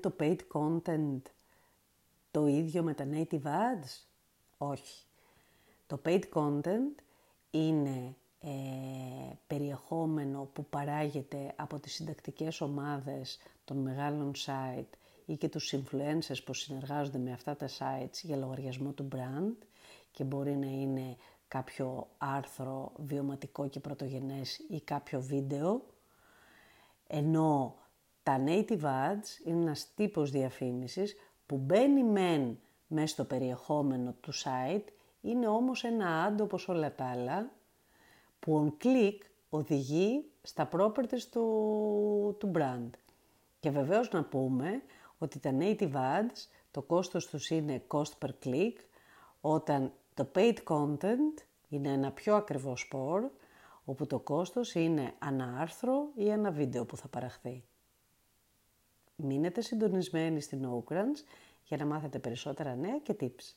το paid content το ίδιο με τα native ads? Όχι. Το paid content είναι ε, περιεχόμενο που παράγεται από τις συντακτικές ομάδες των μεγάλων site ή και τους influencers που συνεργάζονται με αυτά τα sites για λογαριασμό του brand και μπορεί να είναι κάποιο άρθρο βιωματικό και πρωτογενές ή κάποιο βίντεο, ενώ τα native ads είναι ένας τύπος διαφήμισης που μπαίνει μεν μέσα στο περιεχόμενο του site, είναι όμως ένα ad όπως όλα τα άλλα, που on click οδηγεί στα properties του, του brand. Και βεβαίως να πούμε ότι τα native ads, το κόστος τους είναι cost per click, όταν το paid content είναι ένα πιο ακριβό σπορ, όπου το κόστος είναι ένα άρθρο ή ένα βίντεο που θα παραχθεί. Μείνετε συντονισμένοι στην Oakrans για να μάθετε περισσότερα νέα και tips.